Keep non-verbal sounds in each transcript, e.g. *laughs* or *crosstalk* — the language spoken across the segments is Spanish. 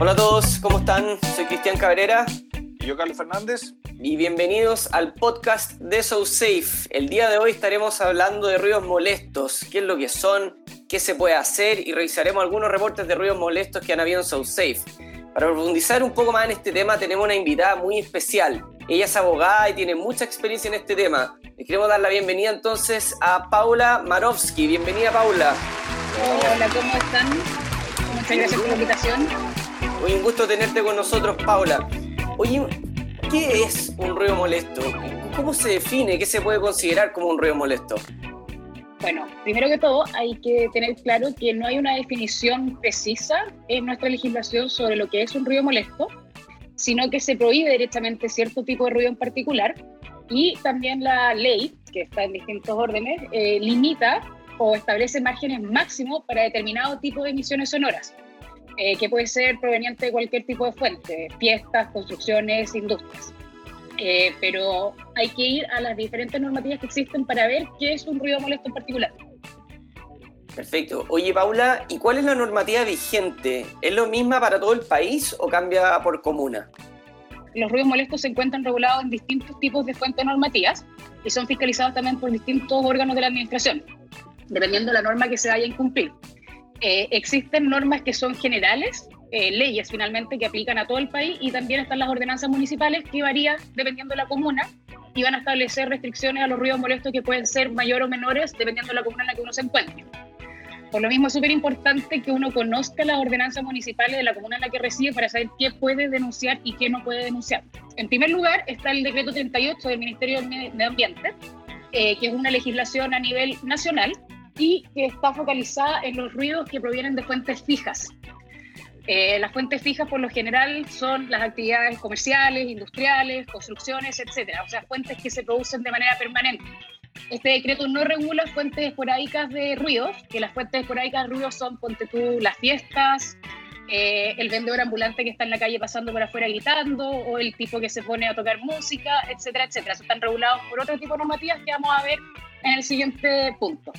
Hola a todos, ¿cómo están? Soy Cristian Cabrera. Y yo, Carlos Fernández. Y bienvenidos al podcast de So Safe. El día de hoy estaremos hablando de ruidos molestos, qué es lo que son, qué se puede hacer y revisaremos algunos reportes de ruidos molestos que han habido en So Safe. Para profundizar un poco más en este tema tenemos una invitada muy especial. Ella es abogada y tiene mucha experiencia en este tema. Les queremos dar la bienvenida entonces a Paula Marovsky. Bienvenida Paula. Hola, ¿cómo están? Muchas gracias por la invitación. Un gusto tenerte con nosotros, Paula. Oye, ¿qué es un ruido molesto? ¿Cómo se define? ¿Qué se puede considerar como un ruido molesto? Bueno, primero que todo hay que tener claro que no hay una definición precisa en nuestra legislación sobre lo que es un ruido molesto, sino que se prohíbe directamente cierto tipo de ruido en particular y también la ley, que está en distintos órdenes, eh, limita o establece márgenes máximos para determinado tipo de emisiones sonoras, eh, que puede ser proveniente de cualquier tipo de fuente, fiestas, construcciones, industrias. Eh, pero hay que ir a las diferentes normativas que existen para ver qué es un ruido molesto en particular. Perfecto. Oye, Paula, ¿y cuál es la normativa vigente? ¿Es lo misma para todo el país o cambia por comuna? Los ruidos molestos se encuentran regulados en distintos tipos de fuentes normativas y son fiscalizados también por distintos órganos de la administración, dependiendo de la norma que se vaya a incumplir. Eh, existen normas que son generales, eh, leyes finalmente que aplican a todo el país y también están las ordenanzas municipales que varían dependiendo de la comuna y van a establecer restricciones a los ruidos molestos que pueden ser mayor o menores dependiendo de la comuna en la que uno se encuentre. Por lo mismo es súper importante que uno conozca las ordenanzas municipales de la comuna en la que reside para saber qué puede denunciar y qué no puede denunciar. En primer lugar está el decreto 38 del Ministerio del Medio Ambiente, eh, que es una legislación a nivel nacional y que está focalizada en los ruidos que provienen de fuentes fijas. Eh, las fuentes fijas por lo general son las actividades comerciales, industriales, construcciones, etcétera, o sea, fuentes que se producen de manera permanente. Este decreto no regula fuentes esporádicas de ruidos, que las fuentes esporádicas de ruidos son, ponte tú, las fiestas, eh, el vendedor ambulante que está en la calle pasando por afuera gritando, o el tipo que se pone a tocar música, etcétera, etcétera. Están regulados por otro tipo de normativas que vamos a ver en el siguiente punto.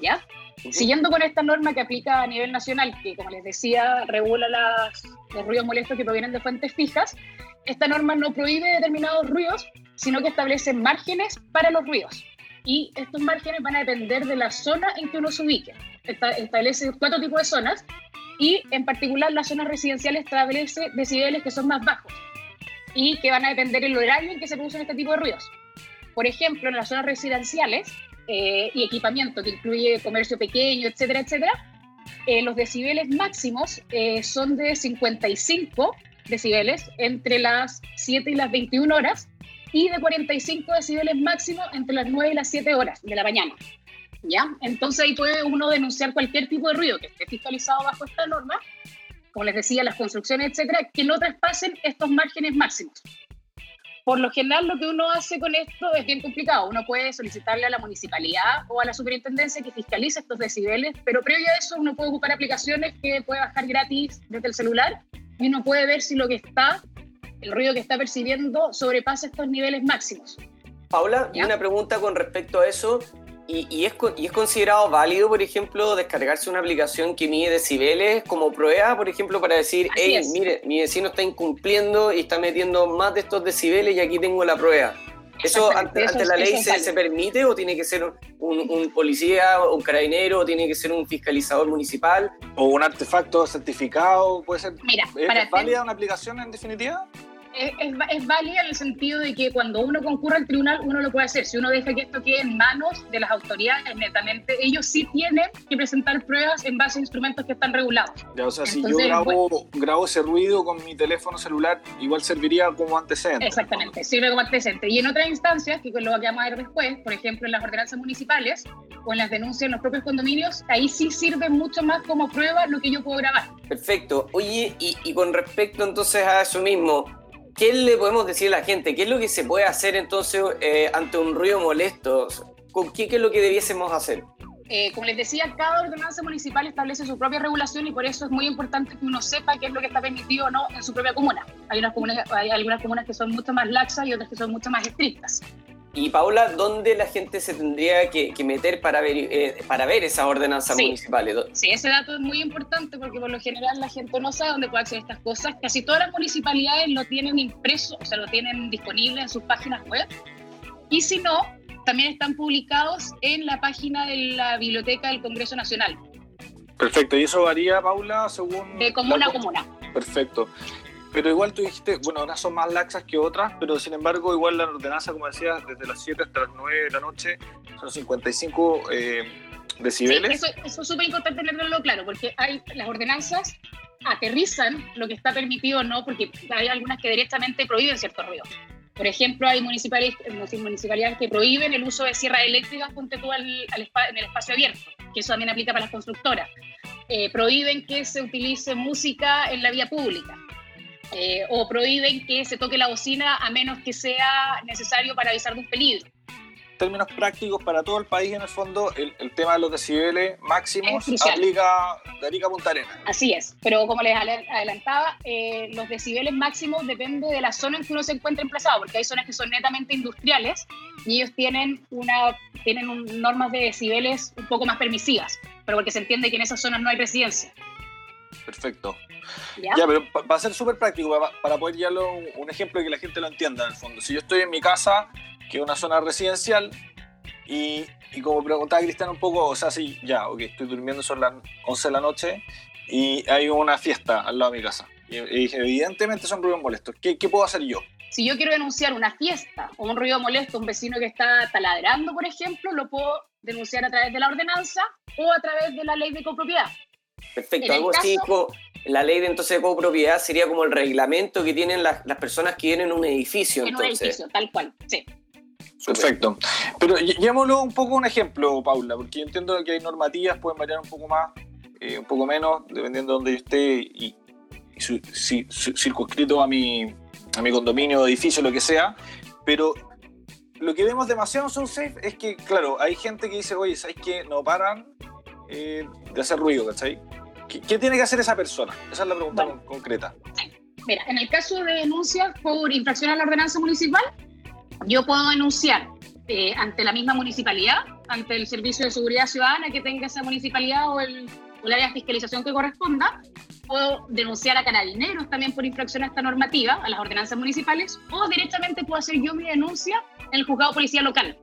¿Ya? Siguiendo con esta norma que aplica a nivel nacional, que como les decía, regula las, los ruidos molestos que provienen de fuentes fijas, esta norma no prohíbe determinados ruidos, sino que establece márgenes para los ruidos. Y estos márgenes van a depender de la zona en que uno se ubique. establece cuatro tipos de zonas y en particular las zonas residenciales establece decibeles que son más bajos y que van a depender del horario en que se producen este tipo de ruidos. Por ejemplo, en las zonas residenciales eh, y equipamiento que incluye comercio pequeño, etcétera, etcétera, eh, los decibeles máximos eh, son de 55 decibeles entre las 7 y las 21 horas y de 45 decibeles máximos entre las 9 y las 7 horas de la mañana. ¿Ya? Entonces ahí puede uno denunciar cualquier tipo de ruido que esté fiscalizado bajo esta norma, como les decía, las construcciones, etcétera, que no traspasen estos márgenes máximos. Por lo general, lo que uno hace con esto es bien complicado. Uno puede solicitarle a la municipalidad o a la superintendencia que fiscalice estos decibeles, pero previo a eso uno puede ocupar aplicaciones que puede bajar gratis desde el celular y uno puede ver si lo que está, el ruido que está percibiendo, sobrepasa estos niveles máximos. Paula, y una pregunta con respecto a eso. Y, es, y, es, considerado válido, por ejemplo, descargarse una aplicación que mide decibeles como prueba, por ejemplo, para decir, hey, mire, mi vecino está incumpliendo y está metiendo más de estos decibeles y aquí tengo la prueba. ¿Eso ante, la ley se, permite o tiene que ser un, policía o un carabinero o tiene que ser un fiscalizador municipal? ¿O un artefacto certificado? ¿Puede ser? Mira, ¿Es válida una aplicación en definitiva? Es, es, válida en el sentido de que cuando uno concurre al tribunal, uno lo puede hacer. Si uno deja que esto quede en manos de las autoridades, netamente, ellos sí tienen que presentar pruebas en base a instrumentos que están regulados. Ya, o sea, si yo grabo, grabo ese ruido con mi teléfono celular, igual serviría como antecedente. Exactamente, sirve como antecedente. Y en otras instancias, que lo vamos a ver después, por ejemplo, en las ordenanzas municipales o en las denuncias en los propios condominios, ahí sí sirve mucho más como prueba lo que yo puedo grabar. Perfecto. Oye, y, y con respecto entonces a eso mismo, ¿qué le podemos decir a la gente? ¿Qué es lo que se puede hacer entonces eh, ante un ruido molesto? ¿Con qué, es lo que debiésemos hacer? Eh, como les decía, cada ordenanza municipal establece su propia regulación y por eso es muy importante que uno sepa qué es lo que está permitido o no en su propia comuna. Hay, unas comunas, hay algunas comunas que son mucho más laxas y otras que son mucho más estrictas. Y Paula, ¿dónde la gente se tendría que, meter para ver, eh, para ver esas ordenanzas municipales? Sí, ese dato es muy importante porque por lo general la gente no sabe dónde puede acceder a estas cosas. Casi todas las municipalidades lo tienen impreso, o sea, lo tienen disponible en sus páginas web. Y si no, también están publicados en la página de la Biblioteca del Congreso Nacional. Perfecto, y eso varía, Paula, según... De comuna a comuna. Perfecto. Pero igual tú dijiste, bueno, unas son más laxas que otras, pero sin embargo, igual la ordenanza, como decías, desde las 7 hasta las 9 de la noche son 55 eh, decibeles. Sí, eso, es súper importante tenerlo claro, porque hay las ordenanzas aterrizan lo que está permitido o no, porque hay algunas que directamente prohíben ciertos ruidos. Por ejemplo, hay municipalidades, municipalidades que prohíben el uso de sierras eléctricas ponte tú al, en el espacio abierto, que eso también aplica para las constructoras. Eh, prohíben que se utilice música en la vía pública. Eh, o prohíben que se toque la bocina a menos que sea necesario para avisar de un peligro. Términos prácticos para todo el país, en el fondo, el, tema de los decibeles máximos aplica de Arica a Punta Arenas. Así es, pero como les adelantaba, eh, los decibeles máximos depende de la zona en que uno se encuentra emplazado, porque hay zonas que son netamente industriales y ellos tienen, una, tienen normas de decibeles un poco más permisivas, pero porque se entiende que en esas zonas no hay residencia. Perfecto. Ya, pero para ser súper práctico, para, poder llevarlo un, ejemplo y que la gente lo entienda en el fondo. Si yo estoy en mi casa, que es una zona residencial, y, y como preguntaba Cristian un poco, o sea, sí, ya, ok, estoy durmiendo, son las 11 de la noche, y hay una fiesta al lado de mi casa. Y, dije, evidentemente son ruidos molestos. ¿Qué, ¿Qué puedo hacer yo? Si yo quiero denunciar una fiesta o un ruido molesto, un vecino que está taladrando, por ejemplo, lo puedo denunciar a través de la ordenanza o a través de la ley de copropiedad. Perfecto, algo así la ley de entonces de copropiedad sería como el reglamento que tienen las, personas que vienen en un edificio. En un edificio, tal cual, sí. Perfecto. Pero llevémoslo un poco un ejemplo, Paula, porque yo entiendo que hay normativas, pueden variar un poco más, eh, un poco menos, dependiendo de donde yo esté y, si, circunscrito a mi, a mi condominio, edificio, lo que sea. Pero lo que vemos demasiado en safe es que, claro, hay gente que dice, oye, ¿sabes qué? No paran eh, de hacer ruido, ¿cachai? ¿Qué, tiene que hacer esa persona? Esa es la pregunta concreta. Mira, en el caso de denuncias por infracción a la ordenanza municipal, yo puedo denunciar eh, ante la misma municipalidad, ante el Servicio de Seguridad Ciudadana que tenga esa municipalidad o el, área de fiscalización que corresponda. Puedo denunciar a carabineros también por infracción a esta normativa, a las ordenanzas municipales, o directamente puedo hacer yo mi denuncia en el juzgado policía local.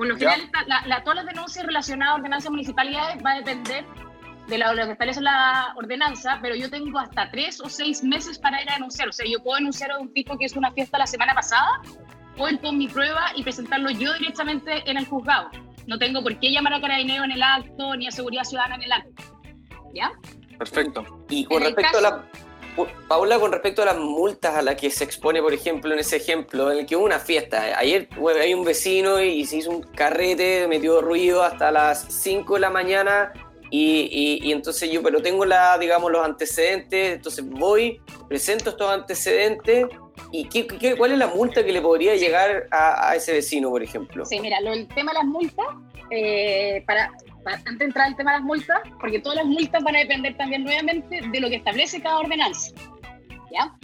Por lo general, la, todas las denuncias relacionadas a ordenanzas municipalidades va a depender de lo que establece la ordenanza, pero yo tengo hasta tres o seis meses para ir a denunciar. O sea, yo puedo denunciar a un tipo que es una fiesta la semana pasada, puedo con mi prueba y presentarlo yo directamente en el juzgado. No tengo por qué llamar a carabinero en el acto ni a seguridad ciudadana en el acto. ¿Ya? Perfecto. Y con respecto a la. Paula, con respecto a las multas a las que se expone, por ejemplo, en ese ejemplo, en el que hubo una fiesta. Ayer hay un vecino y se hizo un carrete, metió ruido hasta las 5 de la mañana y, entonces yo, pero tengo la, digamos, los antecedentes, entonces voy, presento estos antecedentes y qué, qué, cuál es la multa que le podría llegar a, a, ese vecino, por ejemplo. Sí, mira, lo, el tema de las multas, eh, para, antes de entrar al tema de las multas, porque todas las multas van a depender también nuevamente de lo que establece cada ordenanza. ¿Ya?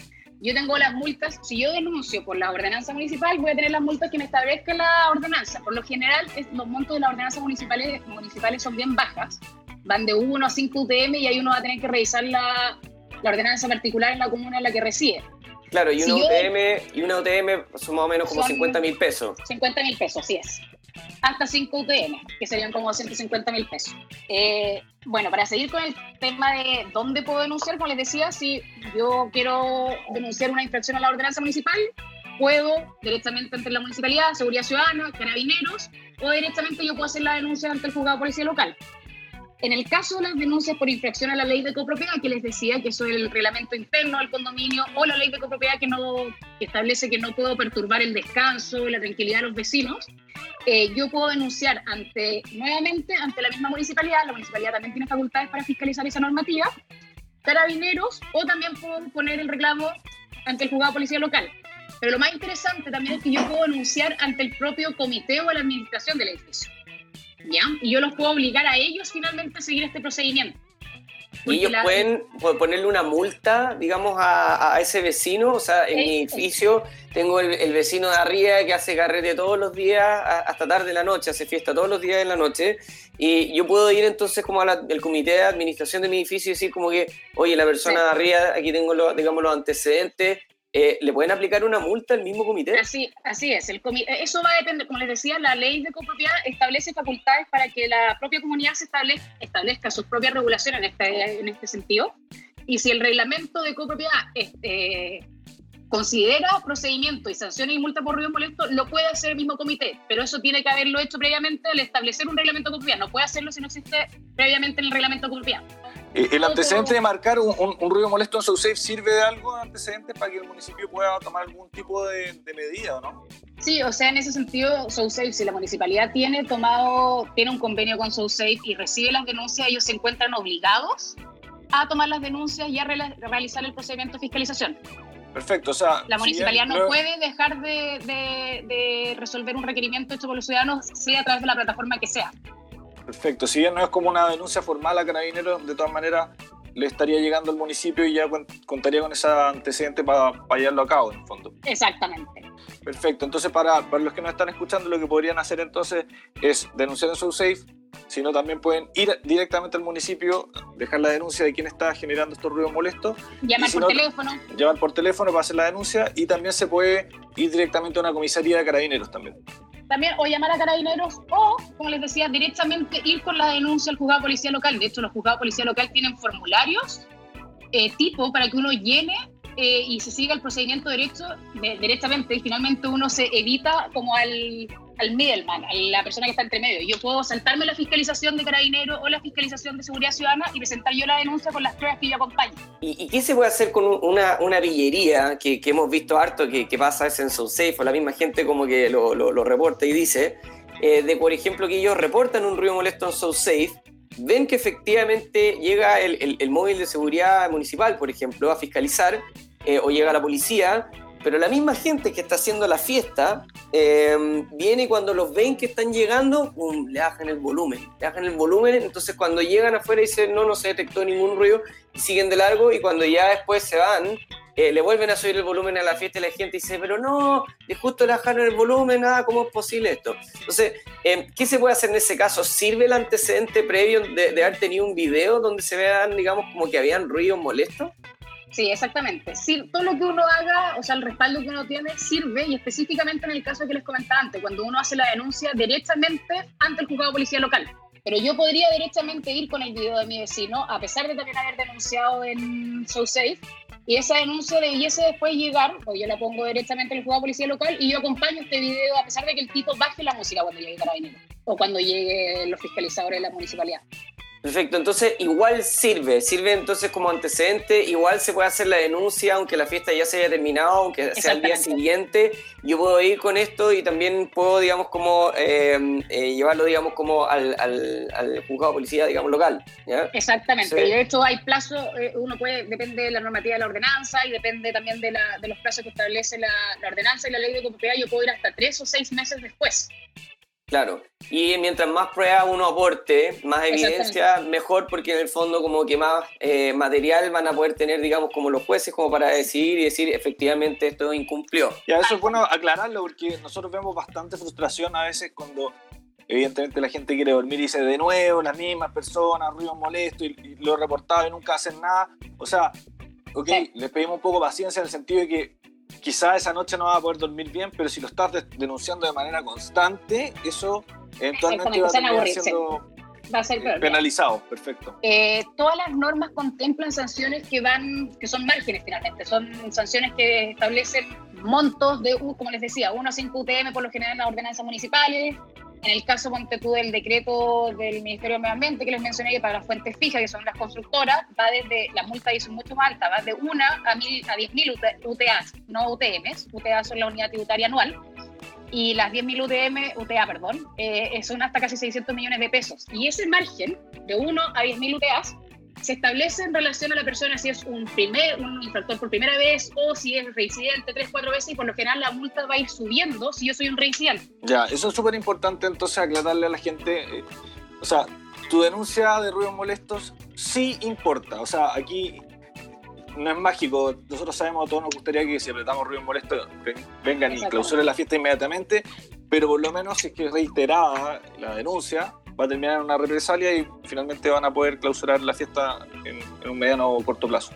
Yo tengo las multas, si yo denuncio por la ordenanza municipal, voy a tener las multas que me establezca la ordenanza. Por lo general, los montos de las ordenanzas municipales, municipales son bien bajas, van de 1 a 5 UTM y ahí uno va a tener que revisar la, la ordenanza particular en la comuna en la que reside. Claro, y una, UTM, y una UTM son más o menos como 50 mil pesos. 50 mil pesos, así es. Hasta 5 UTM, que serían como 150 mil pesos. Eh, bueno, para seguir con el tema de dónde puedo denunciar, como les decía, si yo quiero denunciar una infracción a la ordenanza municipal, puedo directamente ante la municipalidad, seguridad ciudadana, carabineros, o directamente yo puedo hacer la denuncia ante el juzgado de policía local. En el caso de las denuncias por infracción a la ley de copropiedad, que les decía que eso es el reglamento interno del condominio o la ley de copropiedad que, no, establece que no puedo perturbar el descanso, la tranquilidad de los vecinos, eh, yo puedo denunciar ante, nuevamente ante la misma municipalidad, la municipalidad también tiene facultades para fiscalizar esa normativa, carabineros, o también puedo poner el reclamo ante el juzgado de policía local. Pero lo más interesante también es que yo puedo denunciar ante el propio comité o la administración del edificio. Y yo los puedo obligar a ellos finalmente a seguir este procedimiento. Y ellos pueden ponerle una multa, digamos, a, ese vecino. O sea, en mi edificio tengo el, vecino de arriba que hace carrete todos los días hasta tarde de la noche, hace fiesta todos los días de la noche. Y yo puedo ir entonces como al comité de administración de mi edificio y decir como que, oye, la persona de arriba, aquí tengo los, digamos, los antecedentes, eh, ¿le pueden aplicar una multa al mismo comité? Así, así es. El eso va a depender, como les decía, la ley de copropiedad establece facultades para que la propia comunidad se establezca, establezca sus propias regulaciones en este, en este sentido. Y si el reglamento de copropiedad este, considera procedimiento y sanciones y multa por ruido molesto, lo puede hacer el mismo comité, pero eso tiene que haberlo hecho previamente al establecer un reglamento de copropiedad. No puede hacerlo si no existe previamente el reglamento de copropiedad. Eh, ¿El antecedente de marcar un, ruido molesto en SoSafe sirve de algo de antecedente para que el municipio pueda tomar algún tipo de, medida o no? Sí, o sea, en ese sentido, SoSafe, si la municipalidad tiene tomado, tiene un convenio con SoSafe y recibe las denuncias, ellos se encuentran obligados a tomar las denuncias y a realizar el procedimiento de fiscalización. Perfecto, o sea... La municipalidad no puede dejar de, de, resolver un requerimiento hecho por los ciudadanos, sea a través de la plataforma que sea. Perfecto, si bien no es como una denuncia formal a carabineros, de todas maneras le estaría llegando al municipio y ya contaría con ese antecedente para, para llevarlo a cabo, en el fondo. Exactamente. Perfecto, entonces para, para los que no están escuchando, lo que podrían hacer entonces es denunciar en SoSafe, sino también pueden ir directamente al municipio, dejar la denuncia de quién está generando estos ruidos molestos. Llamar por teléfono. Llamar por teléfono para hacer la denuncia y también se puede ir directamente a una comisaría de carabineros también también o llamar a carabineros o, como les decía, directamente ir con la denuncia al juzgado de policía local. De hecho, los juzgados de policía local tienen formularios eh, tipo para que uno llene eh, y se siga el procedimiento derecho, directamente y finalmente uno se evita como al, al middleman, a la persona que está entre medio. Yo puedo saltarme la fiscalización de carabinero o la fiscalización de seguridad ciudadana y presentar yo la denuncia con las pruebas que yo acompaño. ¿Y, qué se puede hacer con una, una villería que, que, hemos visto harto que, que pasa en SoSafe o la misma gente como que lo, lo, reporta y dice, eh, de por ejemplo que ellos reportan un ruido molesto en SoSafe ven que efectivamente llega el, el, móvil de seguridad municipal, por ejemplo, a fiscalizar eh, o llega la policía, pero la misma gente que está haciendo la fiesta eh, viene cuando los ven que están llegando, le bajan el volumen, le bajan el volumen, entonces cuando llegan afuera dicen no, no se detectó ningún ruido, y siguen de largo y cuando ya después se van, eh, le vuelven a subir el volumen a la fiesta y la gente dice, pero no, justo le bajaron el volumen, nada, ¿cómo es posible esto? Entonces, ¿qué se puede hacer en ese caso? ¿Sirve el antecedente previo de, de haber tenido un video donde se vean, digamos, como que habían ruidos molestos? Sí, exactamente. Sí, todo lo que uno haga, o sea, el respaldo que uno tiene sirve y específicamente en el caso que les comentaba antes, cuando uno hace la denuncia directamente ante el juzgado de policía local. Pero yo podría directamente ir con el video de mi vecino, a pesar de también haber denunciado en SoSafe, y esa denuncia debiese después llegar, o yo la pongo directamente en el juzgado de policía local, y yo acompaño este video a pesar de que el tipo baje la música cuando llegue Carabinero, o cuando lleguen los fiscalizadores de la municipalidad. Perfecto, entonces igual sirve, sirve entonces como antecedente, igual se puede hacer la denuncia aunque la fiesta ya se haya terminado, aunque sea el día siguiente, yo puedo ir con esto y también puedo, digamos, como eh, eh, llevarlo, digamos, como al, al, juzgado de policía, digamos, local. Exactamente, y de hecho hay plazos, eh, uno puede, depende de la normativa de la ordenanza y depende también de, la, de los plazos que establece la, la ordenanza y la ley de propiedad, yo puedo ir hasta tres o seis meses después. Claro, y mientras más pruebas uno aporte, más evidencia, mejor porque en el fondo como que más eh, material van a poder tener, digamos, como los jueces, como para decidir y decir efectivamente esto incumplió. Ya, eso es bueno aclararlo porque nosotros vemos bastante frustración a veces cuando evidentemente la gente quiere dormir y dice de nuevo las mismas personas, ruido molesto y, lo reportado y nunca hacen nada. O sea, ok, les pedimos un poco de paciencia en el sentido de que quizás esa noche no va a poder dormir bien, pero si lo estás denunciando de manera constante, eso eventualmente va a terminar siendo va a ser penalizado. Perfecto. Eh, todas las normas contemplan sanciones que van, que son márgenes finalmente, son sanciones que establecen montos de, como les decía, 1 a 5 UTM por lo general en las ordenanzas municipales, en el caso, ponte tú, del decreto del Ministerio de Medio Ambiente que les mencioné, que para las fuentes fijas, que son las constructoras, va desde, la multa es mucho más alta, va de 1 a, mil, a 10.000 UTAs, no UTMs, UTAs son la unidad tributaria anual, y las 10.000 UTM, UTA, perdón, eh, son hasta casi 600 millones de pesos. Y ese margen, de 1 a 10.000 UTAs, se establece en relación a la persona si es un, primer, un infractor por primera vez o si es reincidente tres, cuatro veces y por lo general la multa va a ir subiendo si yo soy un reincidente. Ya, eso es súper importante entonces aclararle a la gente, eh, o sea, tu denuncia de ruidos molestos sí importa. O sea, aquí no es mágico. Nosotros sabemos, a todos nos gustaría que si apretamos ruidos molestos vengan y clausuren la fiesta inmediatamente, pero por lo menos si es que es reiterada la denuncia, va a terminar en una represalia y finalmente van a poder clausurar la fiesta en, un mediano o corto plazo.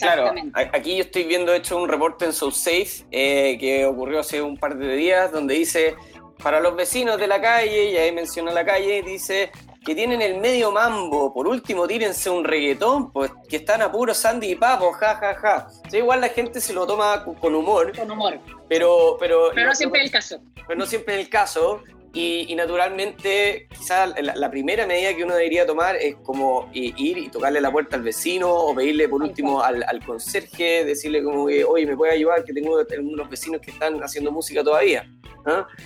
Claro, aquí yo estoy viendo hecho un reporte en SoSafe eh, que ocurrió hace un par de días donde dice para los vecinos de la calle, y ahí menciona la calle, dice que tienen el medio mambo, por último tírense un reggaetón, pues que están a puro Sandy y Papo, ja, ja, ja. igual la gente se lo toma con humor. Con humor. Pero, pero, pero no siempre es el caso. Pero no siempre es el caso. Y, naturalmente, quizás la, primera medida que uno debería tomar es como ir y tocarle la puerta al vecino o pedirle por último al, al conserje, decirle como que, oye, ¿me puede ayudar? Que tengo unos vecinos que están haciendo música todavía.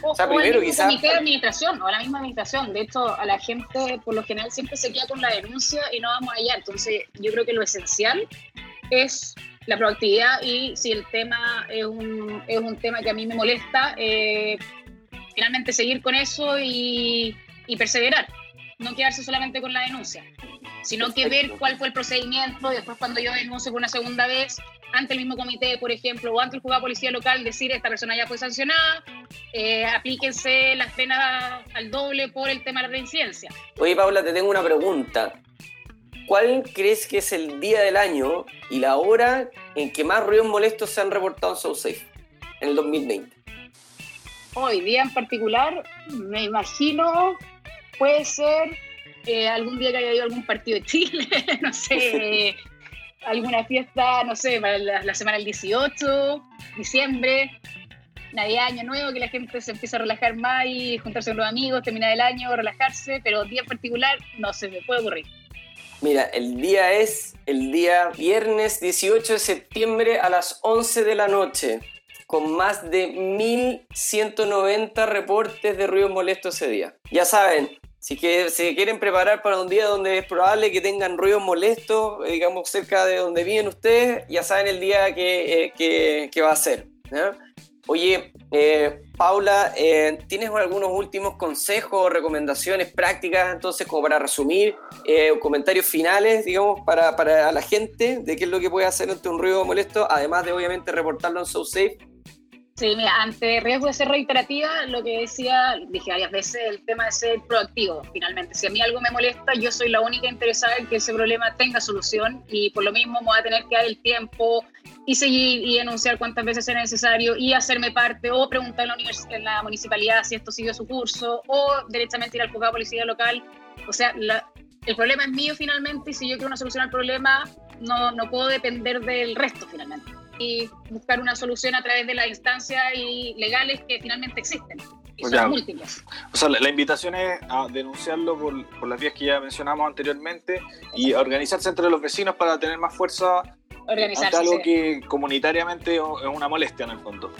O, sea, primero quizás... comité de administración o la misma administración. De hecho, a la gente por lo general siempre se queda con la denuncia y no vamos allá. Entonces, yo creo que lo esencial es la proactividad y si el tema es un, es un tema que a mí me molesta, eh, finalmente seguir con eso y, perseverar, no quedarse solamente con la denuncia, sino que ver cuál fue el procedimiento y después cuando yo denuncio por una segunda vez, ante el mismo comité, por ejemplo, o ante el juzgado de policía local, decir esta persona ya fue sancionada, eh, aplíquense las penas al doble por el tema de la reincidencia. Oye, Paula, te tengo una pregunta. ¿Cuál crees que es el día del año y la hora en que más ruidos molestos se han reportado en SoSafe en el 2020? hoy día en particular, me imagino, puede ser eh, algún día que haya ido algún partido de Chile, *laughs* no sé, alguna fiesta, no sé, para la, semana del 18, diciembre, Navidad, Año Nuevo, que la gente se empieza a relajar más y juntarse con los amigos, terminar el año, relajarse, pero día particular no se me puede ocurrir. Mira, el día es el día viernes 18 de septiembre a las 11 de la noche con más de 1190 reportes de ruido molesto ese día. Ya saben, si que, se quieren preparar para un día donde es probable que tengan ruido molesto, eh, digamos cerca de donde viven ustedes, ya saben el día que, eh, va a ser. Oye, eh, Paula, ¿tienes algunos últimos consejos recomendaciones prácticas entonces como para resumir comentarios finales, digamos, para, para, la gente de qué es lo que puede hacer ante un ruido molesto, además de obviamente reportarlo en SoSafe Sí, mira, ante riesgo de ser reiterativa, lo que decía, dije varias veces, el tema de ser proactivo, finalmente. Si a mí algo me molesta, yo soy la única interesada en que ese problema tenga solución y por lo mismo me voy a tener que dar el tiempo y seguir y denunciar cuantas veces sea necesario y hacerme parte o preguntar en la, en la municipalidad si esto sigue su curso o directamente ir al juzgado de policía local. O sea, el problema es mío finalmente y si yo quiero una solución al problema, no, no puedo depender del resto finalmente y buscar una solución a través de las instancias y legales que finalmente existen. Y son múltiples. O sea, la, invitación es a denunciarlo por, por, las vías que ya mencionamos anteriormente y a organizarse entre los vecinos para tener más fuerza ante algo que comunitariamente es una molestia en el fondo.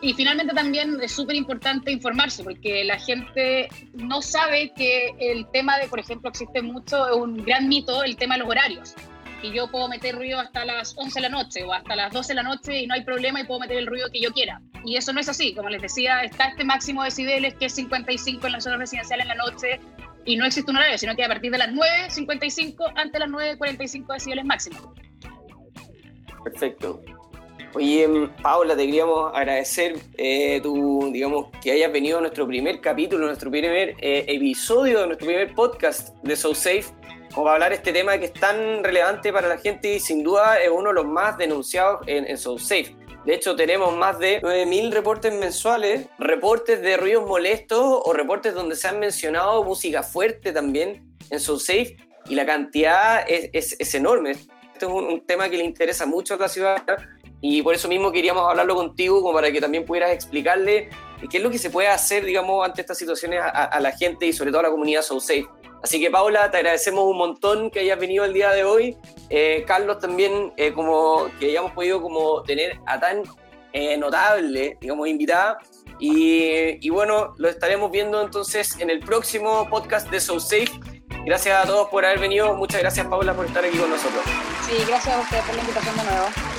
Y finalmente también es súper importante informarse, porque la gente no sabe que el tema de, por ejemplo, existe mucho, es un gran mito, el tema de los horarios y yo puedo meter ruido hasta las 11 de la noche o hasta las 12 de la noche y no hay problema y puedo meter el ruido que yo quiera. Y eso no es así. Como les decía, está este máximo de decibeles que es 55 en la zona residencial en la noche y no existe un horario, sino que a partir de las 9, 55, ante las 9, 45 decibeles máximo. Perfecto. Oye, Paula, te queríamos agradecer eh, tu, digamos, que hayas venido a nuestro primer capítulo, nuestro primer eh, episodio de nuestro primer podcast de So Safe como para hablar este tema que es tan relevante para la gente y sin duda es uno de los más denunciados en, en SoSafe. De hecho, tenemos más de 9.000 reportes mensuales, reportes de ruidos molestos o reportes donde se han mencionado música fuerte también en SoSafe y la cantidad es, es, enorme. Este es un, tema que le interesa mucho a la ciudad y por eso mismo queríamos hablarlo contigo como para que también pudieras explicarle qué es lo que se puede hacer, digamos, ante estas situaciones a, a la gente y sobre todo a la comunidad SoSafe. Así que Paula, te agradecemos un montón que hayas venido el día de hoy. Eh, Carlos también, eh, como que hayamos podido como tener a tan eh, notable, digamos, invitada. Y, bueno, lo estaremos viendo entonces en el próximo podcast de So Safe. Gracias a todos por haber venido. Muchas gracias, Paula, por estar aquí con nosotros. Sí, gracias a ustedes por la invitación de nuevo.